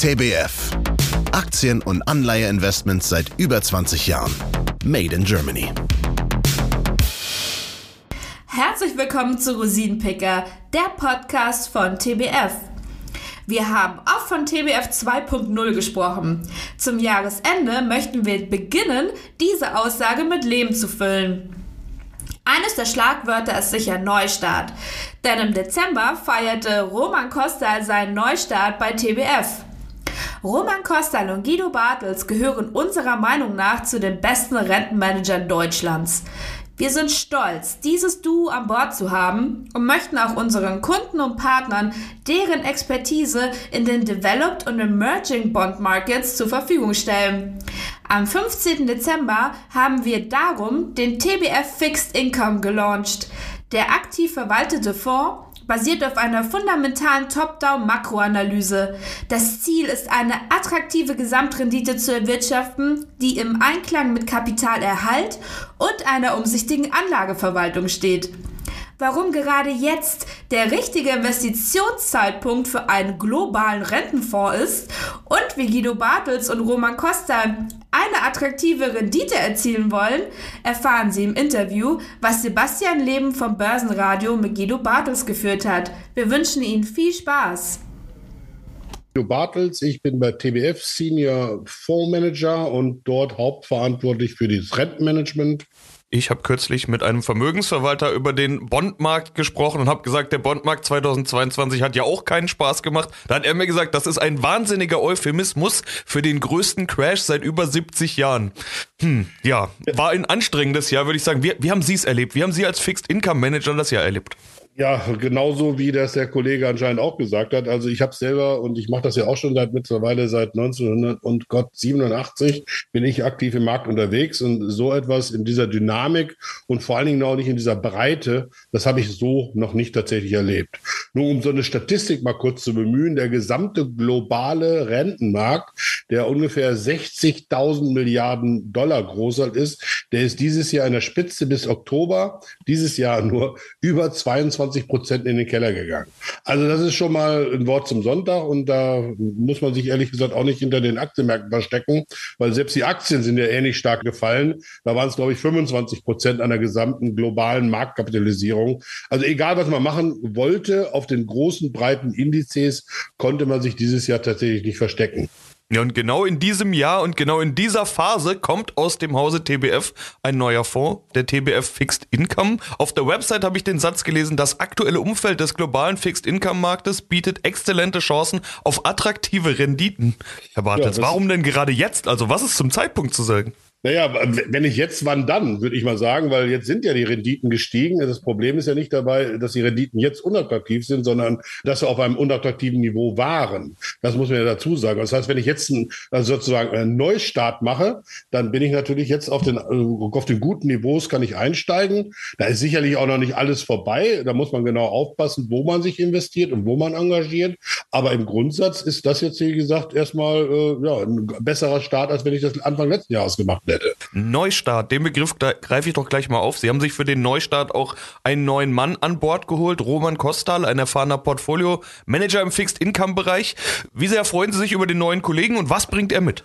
TBF. Aktien- und Anleiheinvestments seit über 20 Jahren. Made in Germany. Herzlich willkommen zu Rosinenpicker, der Podcast von TBF. Wir haben auch von TBF 2.0 gesprochen. Zum Jahresende möchten wir beginnen, diese Aussage mit Leben zu füllen. Eines der Schlagwörter ist sicher Neustart. Denn im Dezember feierte Roman Kostal seinen Neustart bei TBF. Roman Kostal und Guido Bartels gehören unserer Meinung nach zu den besten Rentenmanagern Deutschlands. Wir sind stolz, dieses Duo an Bord zu haben und möchten auch unseren Kunden und Partnern deren Expertise in den Developed und Emerging Bond Markets zur Verfügung stellen. Am 15. Dezember haben wir darum den TBF Fixed Income gelauncht. Der aktiv verwaltete Fonds basiert auf einer fundamentalen Top-Down-Makroanalyse. Das Ziel ist eine attraktive Gesamtrendite zu erwirtschaften, die im Einklang mit Kapitalerhalt und einer umsichtigen Anlageverwaltung steht warum gerade jetzt der richtige Investitionszeitpunkt für einen globalen Rentenfonds ist und wie Guido Bartels und Roman Costa eine attraktive Rendite erzielen wollen, erfahren Sie im Interview, was Sebastian Leben vom Börsenradio mit Guido Bartels geführt hat. Wir wünschen Ihnen viel Spaß. Guido Bartels, ich bin bei TBF Senior Fondsmanager und dort hauptverantwortlich für das Rentenmanagement ich habe kürzlich mit einem Vermögensverwalter über den Bondmarkt gesprochen und habe gesagt, der Bondmarkt 2022 hat ja auch keinen Spaß gemacht. Da hat er mir gesagt, das ist ein wahnsinniger Euphemismus für den größten Crash seit über 70 Jahren. Hm, ja, war ein anstrengendes Jahr, würde ich sagen. Wie, wie haben Sie es erlebt? Wie haben Sie als Fixed Income Manager das Jahr erlebt? Ja, genauso wie das der Kollege anscheinend auch gesagt hat. Also ich habe selber und ich mache das ja auch schon seit mittlerweile seit 1987 bin ich aktiv im Markt unterwegs und so etwas in dieser Dynamik und vor allen Dingen auch nicht in dieser Breite, das habe ich so noch nicht tatsächlich erlebt. Nur um so eine Statistik mal kurz zu bemühen, der gesamte globale Rentenmarkt, der ungefähr 60.000 Milliarden Dollar groß ist, der ist dieses Jahr in der Spitze bis Oktober, dieses Jahr nur über 22 20 Prozent in den Keller gegangen. Also das ist schon mal ein Wort zum Sonntag und da muss man sich ehrlich gesagt auch nicht hinter den Aktienmärkten verstecken, weil selbst die Aktien sind ja ähnlich stark gefallen. Da waren es, glaube ich, 25 Prozent an der gesamten globalen Marktkapitalisierung. Also egal, was man machen wollte, auf den großen, breiten Indizes konnte man sich dieses Jahr tatsächlich nicht verstecken. Ja, und genau in diesem Jahr und genau in dieser Phase kommt aus dem Hause TBF ein neuer Fonds, der TBF Fixed Income. Auf der Website habe ich den Satz gelesen, das aktuelle Umfeld des globalen Fixed Income Marktes bietet exzellente Chancen auf attraktive Renditen. Herr Bartels, ja, warum denn gerade jetzt? Also was ist zum Zeitpunkt zu sagen? Naja, wenn ich jetzt, wann dann, würde ich mal sagen, weil jetzt sind ja die Renditen gestiegen. Das Problem ist ja nicht dabei, dass die Renditen jetzt unattraktiv sind, sondern dass sie auf einem unattraktiven Niveau waren. Das muss man ja dazu sagen. Das heißt, wenn ich jetzt einen, also sozusagen einen Neustart mache, dann bin ich natürlich jetzt auf den, auf den guten Niveaus kann ich einsteigen. Da ist sicherlich auch noch nicht alles vorbei. Da muss man genau aufpassen, wo man sich investiert und wo man engagiert. Aber im Grundsatz ist das jetzt, wie gesagt, erstmal äh, ja, ein besserer Start, als wenn ich das Anfang letzten Jahres gemacht hätte. Neustart, den Begriff greife ich doch gleich mal auf. Sie haben sich für den Neustart auch einen neuen Mann an Bord geholt, Roman Kostal, ein erfahrener Portfolio-Manager im Fixed-Income-Bereich. Wie sehr freuen Sie sich über den neuen Kollegen und was bringt er mit?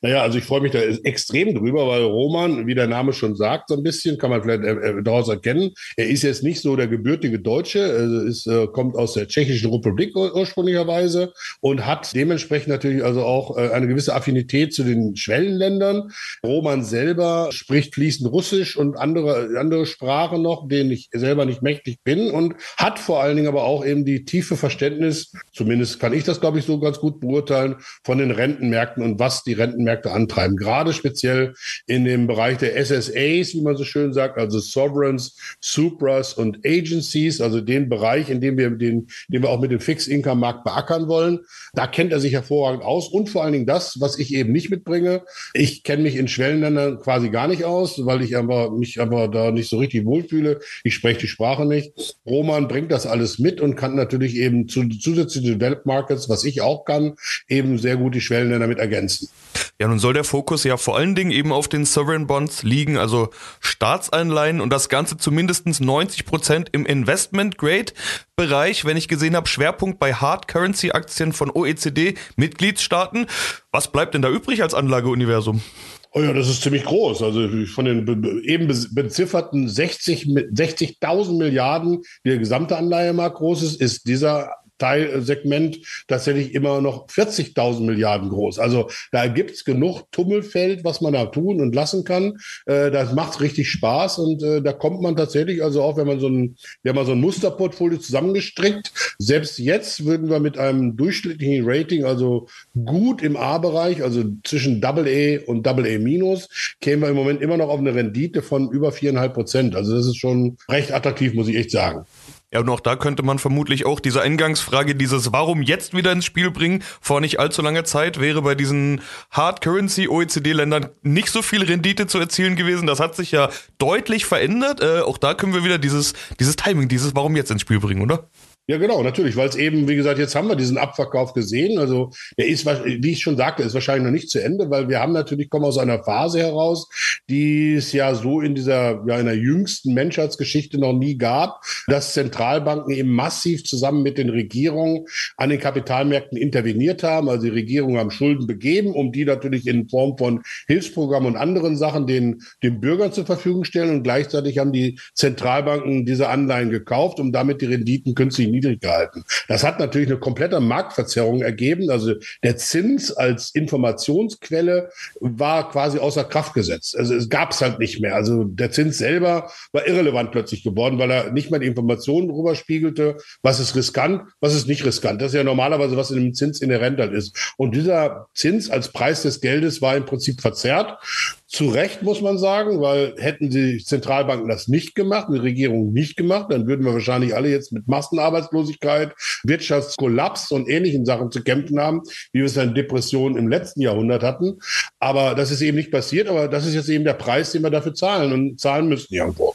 Naja, also ich freue mich da extrem drüber, weil Roman, wie der Name schon sagt, so ein bisschen, kann man vielleicht äh, äh daraus erkennen, er ist jetzt nicht so der gebürtige Deutsche, er ist, äh, kommt aus der Tschechischen Republik ursprünglicherweise und hat dementsprechend natürlich also auch eine gewisse Affinität zu den Schwellenländern. Roman selber spricht fließend Russisch und andere, andere Sprachen noch, denen ich selber nicht mächtig bin und hat vor allen Dingen aber auch eben die tiefe Verständnis, zumindest kann ich das, glaube ich, so ganz gut beurteilen, von den Rentenmärkten und was die Rentenmärkte antreiben. Gerade speziell in dem Bereich der SSAs, wie man so schön sagt, also Sovereigns, Supras und Agencies, also den Bereich, in dem wir den, den wir auch mit dem Fixed-Income-Markt beackern wollen. Da kennt er sich hervorragend aus und vor allen Dingen das, was ich eben nicht mitbringe. Ich kenne mich in schwer Schwellenländern quasi gar nicht aus, weil ich aber mich aber da nicht so richtig wohlfühle. Ich spreche die Sprache nicht. Roman bringt das alles mit und kann natürlich eben zu zusätzlichen Developed Markets, was ich auch kann, eben sehr gut die Schwellenländer mit ergänzen. Ja, nun soll der Fokus ja vor allen Dingen eben auf den Sovereign Bonds liegen, also Staatsanleihen und das Ganze zu mindestens 90 Prozent im Investment Grade Bereich, wenn ich gesehen habe, Schwerpunkt bei Hard Currency Aktien von OECD Mitgliedstaaten. Was bleibt denn da übrig als Anlageuniversum? Oh ja, das ist ziemlich groß. Also von den eben bezifferten 60 60.000 Milliarden, die der gesamte Anleihemarkt groß ist, ist dieser Teilsegment tatsächlich immer noch 40.000 Milliarden groß. Also da gibt's genug Tummelfeld, was man da tun und lassen kann. Äh, das macht richtig Spaß und äh, da kommt man tatsächlich, also auch wenn man so ein, wenn man so ein Musterportfolio zusammengestrickt, selbst jetzt würden wir mit einem durchschnittlichen Rating, also gut im A-Bereich, also zwischen Double A und Double A minus, kämen wir im Moment immer noch auf eine Rendite von über viereinhalb Prozent. Also das ist schon recht attraktiv, muss ich echt sagen. Ja, und auch da könnte man vermutlich auch diese Eingangsfrage, dieses Warum jetzt wieder ins Spiel bringen, vor nicht allzu langer Zeit wäre bei diesen Hard Currency OECD-Ländern nicht so viel Rendite zu erzielen gewesen. Das hat sich ja deutlich verändert. Äh, auch da können wir wieder dieses, dieses Timing, dieses Warum jetzt ins Spiel bringen, oder? Ja, genau, natürlich, weil es eben, wie gesagt, jetzt haben wir diesen Abverkauf gesehen. Also der ist, wie ich schon sagte, ist wahrscheinlich noch nicht zu Ende, weil wir haben natürlich, kommen aus einer Phase heraus, die es ja so in dieser, ja, in der jüngsten Menschheitsgeschichte noch nie gab, dass Zentralbanken eben massiv zusammen mit den Regierungen an den Kapitalmärkten interveniert haben. Also die Regierungen haben Schulden begeben, um die natürlich in Form von Hilfsprogrammen und anderen Sachen den, den Bürgern zur Verfügung stellen. Und gleichzeitig haben die Zentralbanken diese Anleihen gekauft, um damit die Renditen künstlich niedrig gehalten. Das hat natürlich eine komplette Marktverzerrung ergeben. Also der Zins als Informationsquelle war quasi außer Kraft gesetzt. Also es gab es halt nicht mehr. Also der Zins selber war irrelevant plötzlich geworden, weil er nicht mehr die Informationen darüber spiegelte, was ist riskant, was ist nicht riskant. Das ist ja normalerweise, was in dem Zins inhärent halt ist. Und dieser Zins als Preis des Geldes war im Prinzip verzerrt. Zu Recht muss man sagen, weil hätten die Zentralbanken das nicht gemacht, die Regierung nicht gemacht, dann würden wir wahrscheinlich alle jetzt mit Massenarbeitslosigkeit, Wirtschaftskollaps und ähnlichen Sachen zu kämpfen haben, wie wir es in Depressionen im letzten Jahrhundert hatten. Aber das ist eben nicht passiert, aber das ist jetzt eben der Preis, den wir dafür zahlen und zahlen müssen irgendwo.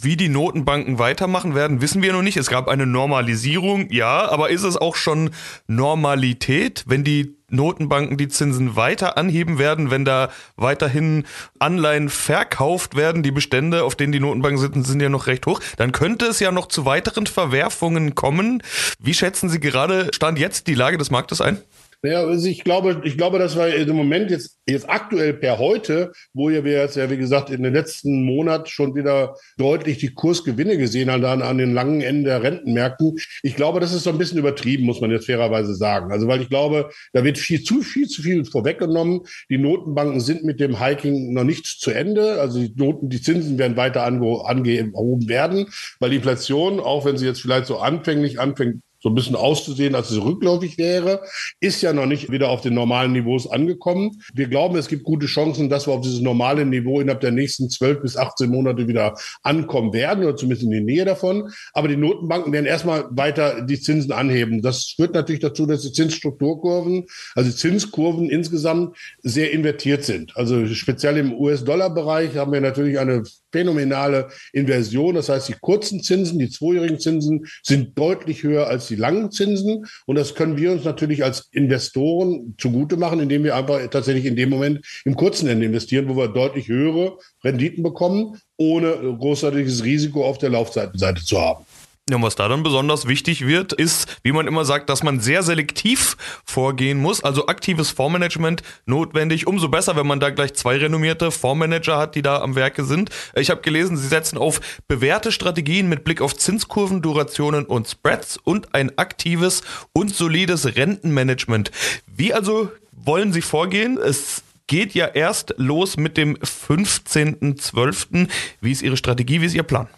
Wie die Notenbanken weitermachen werden, wissen wir noch nicht. Es gab eine Normalisierung, ja, aber ist es auch schon Normalität, wenn die Notenbanken die Zinsen weiter anheben werden, wenn da weiterhin Anleihen verkauft werden, die Bestände, auf denen die Notenbanken sitzen, sind ja noch recht hoch, dann könnte es ja noch zu weiteren Verwerfungen kommen. Wie schätzen Sie gerade Stand jetzt die Lage des Marktes ein? Ja, also ich glaube, ich glaube, dass wir im Moment jetzt, jetzt aktuell per heute, wo wir jetzt ja, wie gesagt, in den letzten Monat schon wieder deutlich die Kursgewinne gesehen haben an, an den langen Enden der Rentenmärkten. Ich glaube, das ist so ein bisschen übertrieben, muss man jetzt fairerweise sagen. Also, weil ich glaube, da wird viel zu viel zu viel vorweggenommen. Die Notenbanken sind mit dem Hiking noch nicht zu Ende. Also die Noten, die Zinsen werden weiter ange, angehoben werden, weil die Inflation, auch wenn sie jetzt vielleicht so anfänglich anfängt so ein bisschen auszusehen, als es rückläufig wäre, ist ja noch nicht wieder auf den normalen Niveaus angekommen. Wir glauben, es gibt gute Chancen, dass wir auf dieses normale Niveau innerhalb der nächsten 12 bis 18 Monate wieder ankommen werden oder zumindest in die Nähe davon. Aber die Notenbanken werden erstmal weiter die Zinsen anheben. Das führt natürlich dazu, dass die Zinsstrukturkurven, also Zinskurven insgesamt sehr invertiert sind. Also speziell im US-Dollar-Bereich haben wir natürlich eine phänomenale Inversion. Das heißt, die kurzen Zinsen, die zweijährigen Zinsen sind deutlich höher als die langen Zinsen. Und das können wir uns natürlich als Investoren zugute machen, indem wir einfach tatsächlich in dem Moment im kurzen Ende investieren, wo wir deutlich höhere Renditen bekommen, ohne großartiges Risiko auf der Laufzeitenseite zu haben. Ja, und was da dann besonders wichtig wird, ist, wie man immer sagt, dass man sehr selektiv vorgehen muss. Also aktives Fondsmanagement notwendig. Umso besser, wenn man da gleich zwei renommierte Fondsmanager hat, die da am Werke sind. Ich habe gelesen, sie setzen auf bewährte Strategien mit Blick auf Zinskurven, Durationen und Spreads und ein aktives und solides Rentenmanagement. Wie also wollen sie vorgehen? Es geht ja erst los mit dem 15.12. Wie ist Ihre Strategie? Wie ist Ihr Plan?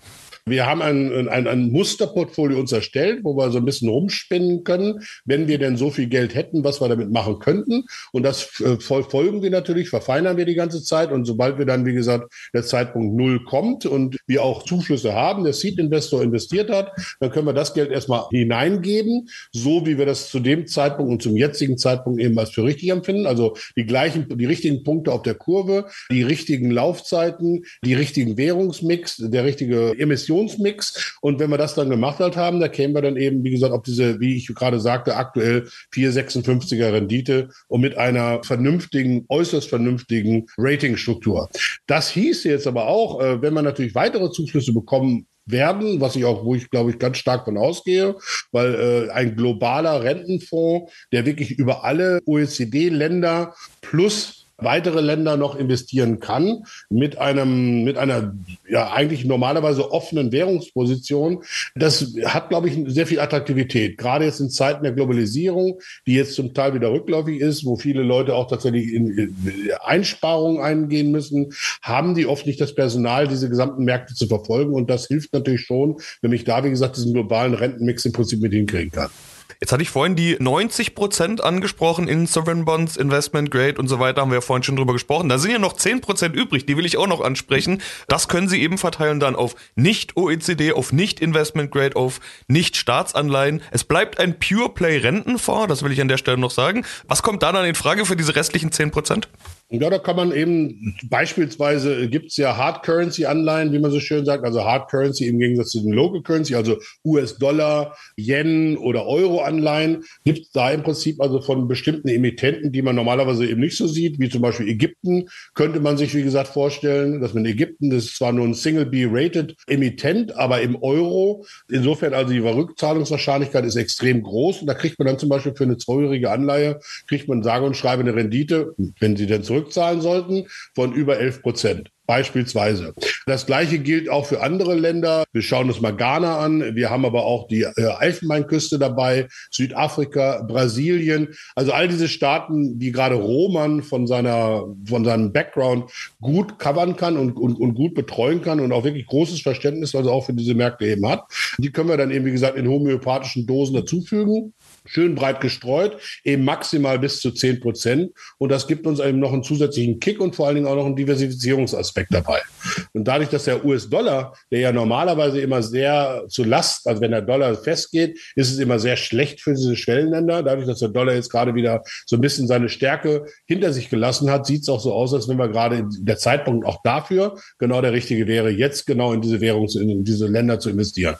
Wir haben ein, ein, ein Musterportfolio uns erstellt, wo wir so ein bisschen rumspinnen können, wenn wir denn so viel Geld hätten, was wir damit machen könnten. Und das äh, folgen wir natürlich, verfeinern wir die ganze Zeit. Und sobald wir dann, wie gesagt, der Zeitpunkt Null kommt und wir auch Zuflüsse haben, der Seed-Investor investiert hat, dann können wir das Geld erstmal hineingeben, so wie wir das zu dem Zeitpunkt und zum jetzigen Zeitpunkt eben als für richtig empfinden. Also die gleichen, die richtigen Punkte auf der Kurve, die richtigen Laufzeiten, die richtigen Währungsmix, der richtige Emissionsmix. Und wenn wir das dann gemacht halt haben, da kämen wir dann eben, wie gesagt, auf diese, wie ich gerade sagte, aktuell 4,56er Rendite und mit einer vernünftigen, äußerst vernünftigen Ratingstruktur. Das hieß jetzt aber auch, äh, wenn man natürlich weitere Zuflüsse bekommen werden, was ich auch, wo ich glaube ich ganz stark von ausgehe, weil äh, ein globaler Rentenfonds, der wirklich über alle OECD-Länder plus weitere Länder noch investieren kann mit einem, mit einer, ja, eigentlich normalerweise offenen Währungsposition. Das hat, glaube ich, sehr viel Attraktivität. Gerade jetzt in Zeiten der Globalisierung, die jetzt zum Teil wieder rückläufig ist, wo viele Leute auch tatsächlich in Einsparungen eingehen müssen, haben die oft nicht das Personal, diese gesamten Märkte zu verfolgen. Und das hilft natürlich schon, wenn ich da, wie gesagt, diesen globalen Rentenmix im Prinzip mit hinkriegen kann. Jetzt hatte ich vorhin die 90 Prozent angesprochen in Sovereign Bonds, Investment Grade und so weiter, haben wir ja vorhin schon drüber gesprochen. Da sind ja noch 10 Prozent übrig, die will ich auch noch ansprechen. Das können Sie eben verteilen dann auf nicht-OECD, auf nicht-Investment Grade, auf nicht-Staatsanleihen. Es bleibt ein Pure Play Rentenfonds, das will ich an der Stelle noch sagen. Was kommt da dann in Frage für diese restlichen 10 Prozent? Ja, da kann man eben beispielsweise gibt es ja Hard Currency Anleihen, wie man so schön sagt, also Hard Currency im Gegensatz zu den Local Currency, also US-Dollar, Yen oder Euro Anleihen, gibt es da im Prinzip also von bestimmten Emittenten, die man normalerweise eben nicht so sieht, wie zum Beispiel Ägypten, könnte man sich wie gesagt vorstellen, dass man Ägypten, das ist zwar nur ein Single B-rated Emittent, aber im Euro, insofern also die Rückzahlungswahrscheinlichkeit ist extrem groß. Und da kriegt man dann zum Beispiel für eine zweijährige Anleihe, kriegt man sage und schreibe eine Rendite, wenn sie denn zurück zurückzahlen sollten, von über 11 Prozent. Beispielsweise. Das gleiche gilt auch für andere Länder. Wir schauen uns mal Ghana an. Wir haben aber auch die äh, Elfenbeinküste dabei, Südafrika, Brasilien. Also all diese Staaten, die gerade Roman von seiner, von seinem Background gut covern kann und, und, und gut betreuen kann und auch wirklich großes Verständnis also auch für diese Märkte eben hat. Die können wir dann eben, wie gesagt, in homöopathischen Dosen dazufügen schön breit gestreut, eben maximal bis zu 10 Prozent. Und das gibt uns eben noch einen zusätzlichen Kick und vor allen Dingen auch noch einen Diversifizierungsaspekt dabei. Und dadurch, dass der US-Dollar, der ja normalerweise immer sehr zu Last, also wenn der Dollar festgeht, ist es immer sehr schlecht für diese Schwellenländer. Dadurch, dass der Dollar jetzt gerade wieder so ein bisschen seine Stärke hinter sich gelassen hat, sieht es auch so aus, als wenn wir gerade der Zeitpunkt auch dafür genau der richtige wäre, jetzt genau in diese Währung, in diese Länder zu investieren.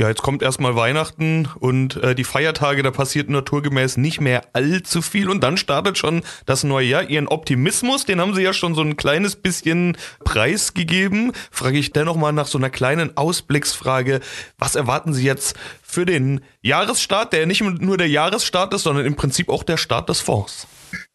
Ja, jetzt kommt erstmal Weihnachten und äh, die Feiertage, da passiert naturgemäß nicht mehr allzu viel und dann startet schon das neue Jahr. Ihren Optimismus, den haben Sie ja schon so ein kleines bisschen preisgegeben. Frage ich dennoch mal nach so einer kleinen Ausblicksfrage. Was erwarten Sie jetzt für den Jahresstart, der nicht nur der Jahresstart ist, sondern im Prinzip auch der Start des Fonds?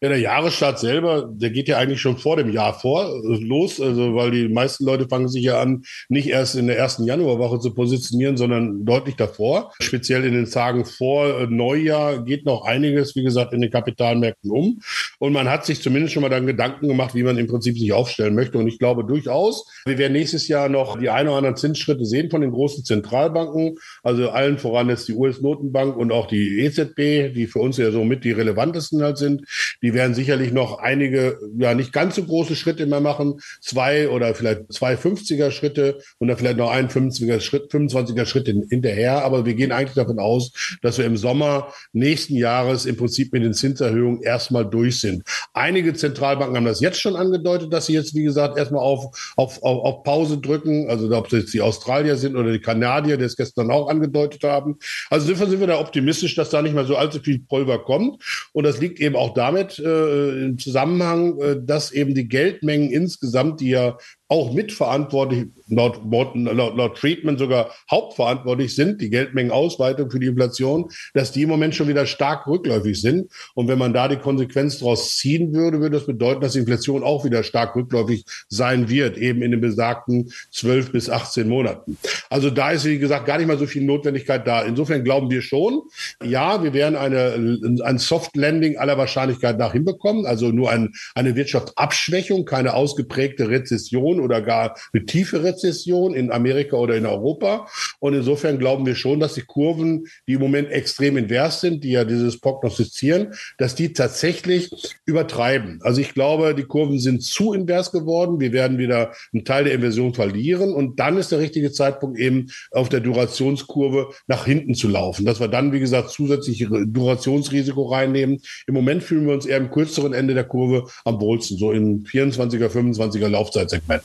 Ja, der Jahresstart selber, der geht ja eigentlich schon vor dem Jahr vor los, also weil die meisten Leute fangen sich ja an, nicht erst in der ersten Januarwoche zu positionieren, sondern deutlich davor. Speziell in den Tagen vor Neujahr geht noch einiges, wie gesagt, in den Kapitalmärkten um. Und man hat sich zumindest schon mal dann Gedanken gemacht, wie man im Prinzip sich aufstellen möchte. Und ich glaube durchaus, wir werden nächstes Jahr noch die ein oder anderen Zinsschritte sehen von den großen Zentralbanken, also allen voran jetzt die US-Notenbank und auch die EZB, die für uns ja so mit die relevantesten halt sind. Die werden sicherlich noch einige, ja, nicht ganz so große Schritte mehr machen. Zwei oder vielleicht zwei 50er Schritte und dann vielleicht noch ein 25er Schritt, 25er Schritt hinterher. Aber wir gehen eigentlich davon aus, dass wir im Sommer nächsten Jahres im Prinzip mit den Zinserhöhungen erstmal durch sind. Einige Zentralbanken haben das jetzt schon angedeutet, dass sie jetzt, wie gesagt, erstmal auf, auf, auf, auf Pause drücken. Also ob es jetzt die Australier sind oder die Kanadier, die es gestern auch angedeutet haben. Also insofern sind wir da optimistisch, dass da nicht mehr so allzu viel Pulver kommt. Und das liegt eben auch damit äh, im Zusammenhang, äh, dass eben die Geldmengen insgesamt, die ja auch mitverantwortlich, laut, laut, laut Treatment sogar hauptverantwortlich sind, die Geldmengenausweitung für die Inflation, dass die im Moment schon wieder stark rückläufig sind. Und wenn man da die Konsequenz daraus ziehen würde, würde das bedeuten, dass die Inflation auch wieder stark rückläufig sein wird, eben in den besagten 12 bis 18 Monaten. Also da ist, wie gesagt, gar nicht mal so viel Notwendigkeit da. Insofern glauben wir schon, ja, wir werden eine, ein Soft Landing aller Wahrscheinlichkeit nach hinbekommen, also nur ein, eine Wirtschaftsabschwächung, keine ausgeprägte Rezession Rezession oder gar eine tiefe Rezession in Amerika oder in Europa. Und insofern glauben wir schon, dass die Kurven, die im Moment extrem invers sind, die ja dieses prognostizieren, dass die tatsächlich übertreiben. Also ich glaube, die Kurven sind zu invers geworden. Wir werden wieder einen Teil der Inversion verlieren. Und dann ist der richtige Zeitpunkt eben auf der Durationskurve nach hinten zu laufen. Dass wir dann, wie gesagt, zusätzliche Durationsrisiko reinnehmen. Im Moment fühlen wir uns eher im kürzeren Ende der Kurve am wohlsten, so im 24er, 25er Laufzeitsegment.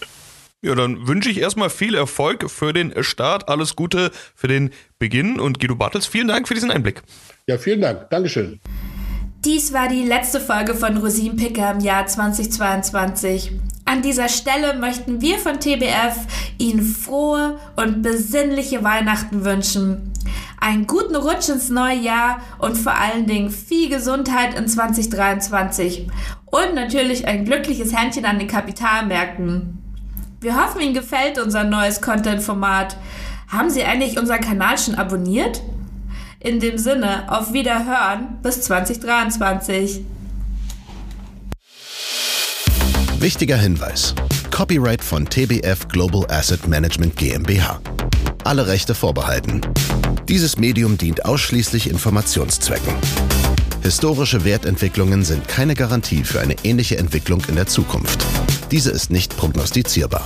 Ja, dann wünsche ich erstmal viel Erfolg für den Start. Alles Gute für den Beginn. Und Guido Bartels, vielen Dank für diesen Einblick. Ja, vielen Dank. Dankeschön. Dies war die letzte Folge von Rosinenpicker im Jahr 2022. An dieser Stelle möchten wir von TBF Ihnen frohe und besinnliche Weihnachten wünschen. Einen guten Rutsch ins neue Jahr und vor allen Dingen viel Gesundheit in 2023. Und natürlich ein glückliches Händchen an den Kapitalmärkten. Wir hoffen, Ihnen gefällt unser neues Content-Format. Haben Sie eigentlich unseren Kanal schon abonniert? In dem Sinne, auf Wiederhören bis 2023. Wichtiger Hinweis. Copyright von TBF Global Asset Management GmbH. Alle Rechte vorbehalten. Dieses Medium dient ausschließlich Informationszwecken. Historische Wertentwicklungen sind keine Garantie für eine ähnliche Entwicklung in der Zukunft. Diese ist nicht prognostizierbar.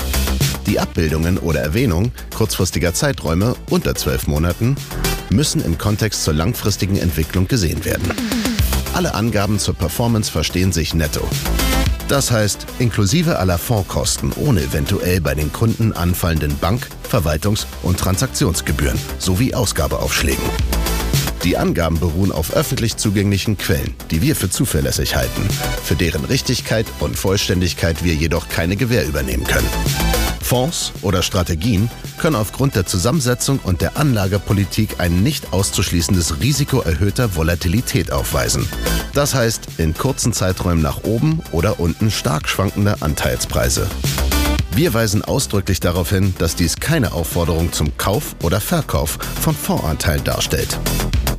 Die Abbildungen oder Erwähnung kurzfristiger Zeiträume unter zwölf Monaten müssen im Kontext zur langfristigen Entwicklung gesehen werden. Alle Angaben zur Performance verstehen sich netto. Das heißt, inklusive aller Fondskosten ohne eventuell bei den Kunden anfallenden Bank-, Verwaltungs- und Transaktionsgebühren sowie Ausgabeaufschlägen. Die Angaben beruhen auf öffentlich zugänglichen Quellen, die wir für zuverlässig halten, für deren Richtigkeit und Vollständigkeit wir jedoch keine Gewähr übernehmen können. Fonds oder Strategien können aufgrund der Zusammensetzung und der Anlagepolitik ein nicht auszuschließendes Risiko erhöhter Volatilität aufweisen. Das heißt, in kurzen Zeiträumen nach oben oder unten stark schwankende Anteilspreise. Wir weisen ausdrücklich darauf hin, dass dies keine Aufforderung zum Kauf oder Verkauf von Fondsanteilen darstellt.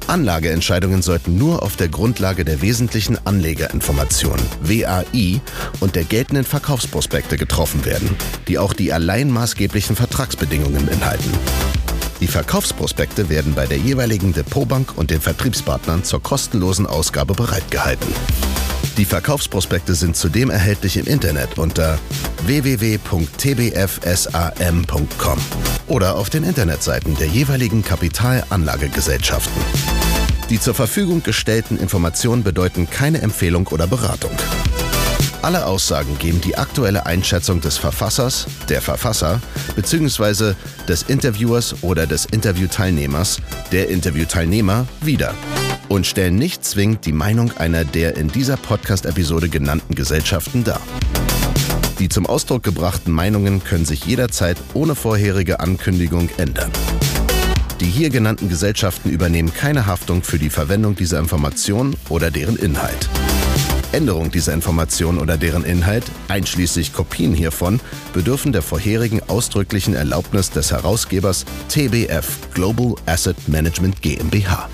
Anlageentscheidungen sollten nur auf der Grundlage der wesentlichen Anlegerinformationen WAI und der geltenden Verkaufsprospekte getroffen werden, die auch die allein maßgeblichen Vertragsbedingungen enthalten. Die Verkaufsprospekte werden bei der jeweiligen Depotbank und den Vertriebspartnern zur kostenlosen Ausgabe bereitgehalten. Die Verkaufsprospekte sind zudem erhältlich im Internet unter www.tbfsam.com oder auf den Internetseiten der jeweiligen Kapitalanlagegesellschaften. Die zur Verfügung gestellten Informationen bedeuten keine Empfehlung oder Beratung. Alle Aussagen geben die aktuelle Einschätzung des Verfassers, der Verfasser bzw. des Interviewers oder des Interviewteilnehmers, der Interviewteilnehmer wieder und stellen nicht zwingend die Meinung einer der in dieser Podcast-Episode genannten Gesellschaften dar. Die zum Ausdruck gebrachten Meinungen können sich jederzeit ohne vorherige Ankündigung ändern. Die hier genannten Gesellschaften übernehmen keine Haftung für die Verwendung dieser Informationen oder deren Inhalt. Änderung dieser Information oder deren Inhalt, einschließlich Kopien hiervon, bedürfen der vorherigen ausdrücklichen Erlaubnis des Herausgebers TBF Global Asset Management GmbH.